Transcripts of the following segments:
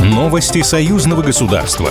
Новости союзного государства.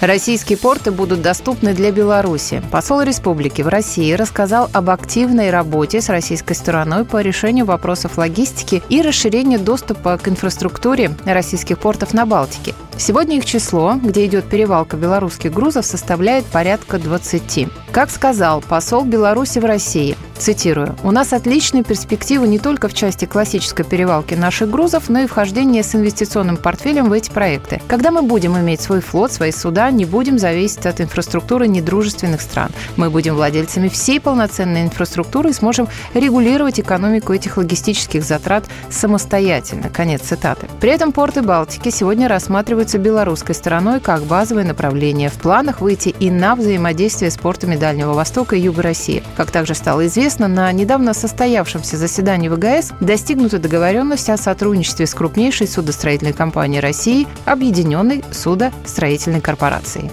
Российские порты будут доступны для Беларуси. Посол республики в России рассказал об активной работе с российской стороной по решению вопросов логистики и расширению доступа к инфраструктуре российских портов на Балтике. Сегодня их число, где идет перевалка белорусских грузов, составляет порядка 20. Как сказал посол Беларуси в России, цитирую, «У нас отличные перспективы не только в части классической перевалки наших грузов, но и вхождения с инвестиционным портфелем в эти проекты. Когда мы будем иметь свой флот, свои суда, не будем зависеть от инфраструктуры недружественных стран. Мы будем владельцами всей полноценной инфраструктуры и сможем регулировать экономику этих логистических затрат самостоятельно». Конец цитаты. При этом порты Балтики сегодня рассматривают рассматриваются белорусской стороной как базовое направление. В планах выйти и на взаимодействие с портами Дальнего Востока и Юга России. Как также стало известно, на недавно состоявшемся заседании ВГС достигнута договоренность о сотрудничестве с крупнейшей судостроительной компанией России Объединенной судостроительной корпорацией.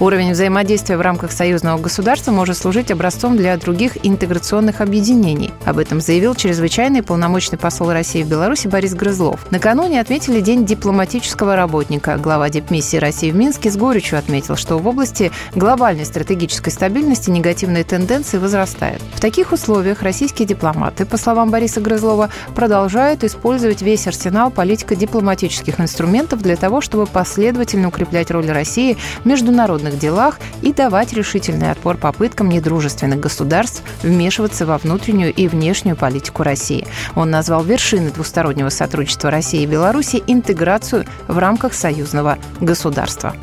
Уровень взаимодействия в рамках союзного государства может служить образцом для других интеграционных объединений. Об этом заявил чрезвычайный полномочный посол России в Беларуси Борис Грызлов. Накануне отметили День дипломатического работника. Глава дипмиссии России в Минске с горечью отметил, что в области глобальной стратегической стабильности негативные тенденции возрастают. В таких условиях российские дипломаты, по словам Бориса Грызлова, продолжают использовать весь арсенал политико-дипломатических инструментов для того, чтобы последовательно укреплять роль России в международной международных делах и давать решительный отпор попыткам недружественных государств вмешиваться во внутреннюю и внешнюю политику России. Он назвал вершины двустороннего сотрудничества России и Беларуси интеграцию в рамках союзного государства.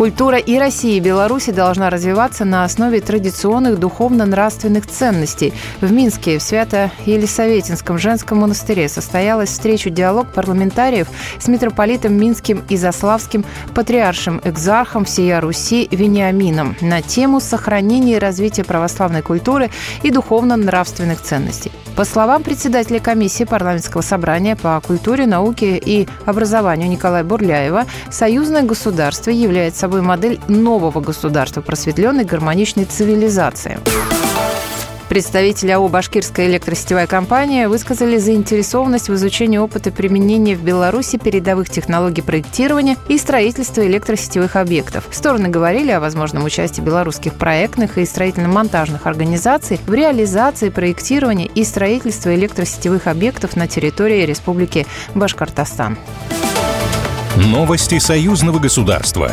Культура и России, и Беларуси должна развиваться на основе традиционных духовно-нравственных ценностей. В Минске, в Свято-Елисаветинском женском монастыре состоялась встреча диалог парламентариев с митрополитом Минским и Заславским патриаршим экзархом всея Руси Вениамином на тему сохранения и развития православной культуры и духовно-нравственных ценностей. По словам председателя комиссии парламентского собрания по культуре, науке и образованию Николая Бурляева, союзное государство является собой модель нового государства, просветленной гармоничной цивилизации. Представители АО «Башкирская электросетевая компания» высказали заинтересованность в изучении опыта применения в Беларуси передовых технологий проектирования и строительства электросетевых объектов. Стороны говорили о возможном участии белорусских проектных и строительно-монтажных организаций в реализации проектирования и строительства электросетевых объектов на территории Республики Башкортостан. Новости союзного государства.